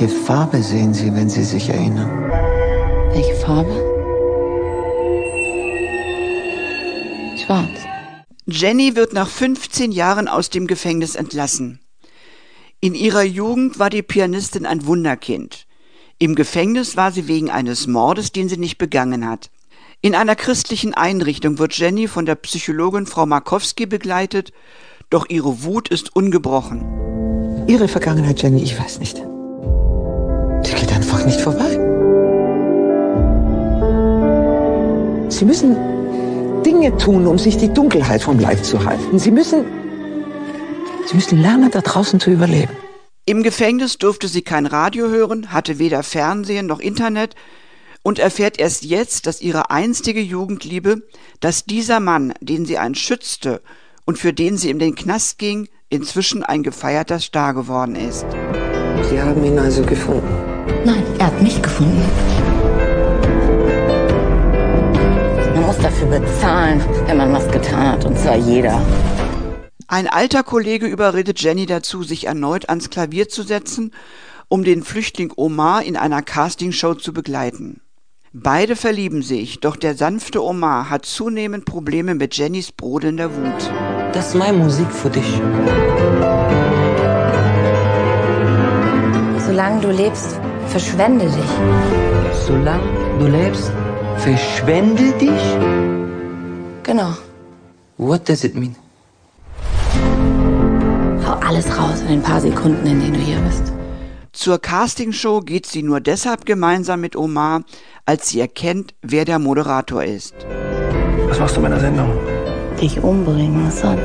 Welche Farbe sehen Sie, wenn Sie sich erinnern? Welche Farbe? Schwarz. Jenny wird nach 15 Jahren aus dem Gefängnis entlassen. In ihrer Jugend war die Pianistin ein Wunderkind. Im Gefängnis war sie wegen eines Mordes, den sie nicht begangen hat. In einer christlichen Einrichtung wird Jenny von der Psychologin Frau Markowski begleitet, doch ihre Wut ist ungebrochen. Ihre Vergangenheit, Jenny, ich weiß nicht. Einfach nicht vorbei. Sie müssen Dinge tun, um sich die Dunkelheit vom Leib zu halten. Sie müssen, Sie müssen lernen, da draußen zu überleben. Im Gefängnis durfte sie kein Radio hören, hatte weder Fernsehen noch Internet und erfährt erst jetzt, dass ihre einstige Jugendliebe, dass dieser Mann, den sie einst schützte und für den sie in den Knast ging, inzwischen ein gefeierter Star geworden ist. Sie haben ihn also gefunden. Nein, er hat mich gefunden. Man muss dafür bezahlen, wenn man was getan hat, und zwar jeder. Ein alter Kollege überredet Jenny dazu, sich erneut ans Klavier zu setzen, um den Flüchtling Omar in einer Castingshow zu begleiten. Beide verlieben sich, doch der sanfte Omar hat zunehmend Probleme mit Jennys brodelnder Wut. Das ist meine Musik für dich. Solange du lebst, verschwende dich. Solange du lebst, verschwende dich? Genau. What does it mean? Hau alles raus in den paar Sekunden, in denen du hier bist. Zur Castingshow geht sie nur deshalb gemeinsam mit Omar, als sie erkennt, wer der Moderator ist. Was machst du in meiner Sendung? Dich umbringen, was sonst?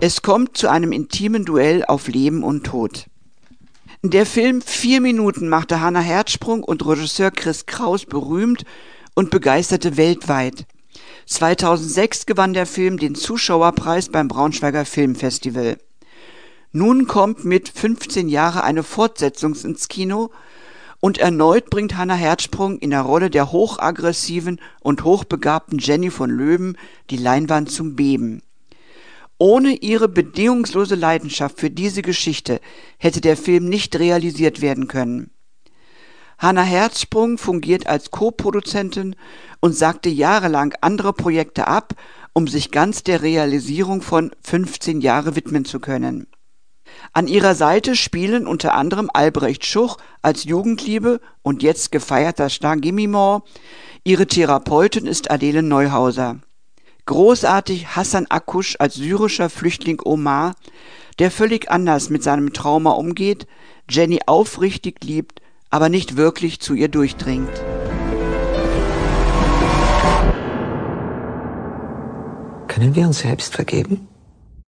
Es kommt zu einem intimen Duell auf Leben und Tod. Der Film Vier Minuten machte Hannah Herzsprung und Regisseur Chris Kraus berühmt und begeisterte weltweit. 2006 gewann der Film den Zuschauerpreis beim Braunschweiger Filmfestival. Nun kommt mit 15 Jahre eine Fortsetzung ins Kino und erneut bringt Hannah Herzsprung in der Rolle der hochaggressiven und hochbegabten Jenny von Löwen die Leinwand zum Beben. Ohne ihre bedingungslose Leidenschaft für diese Geschichte hätte der Film nicht realisiert werden können. Hannah Herzsprung fungiert als Co-Produzentin und sagte jahrelang andere Projekte ab, um sich ganz der Realisierung von 15 Jahre widmen zu können. An ihrer Seite spielen unter anderem Albrecht Schuch als Jugendliebe und jetzt gefeierter Star Gimme More. Ihre Therapeutin ist Adele Neuhauser. Großartig Hassan Akush als syrischer Flüchtling Omar, der völlig anders mit seinem Trauma umgeht, Jenny aufrichtig liebt, aber nicht wirklich zu ihr durchdringt. Können wir uns selbst vergeben?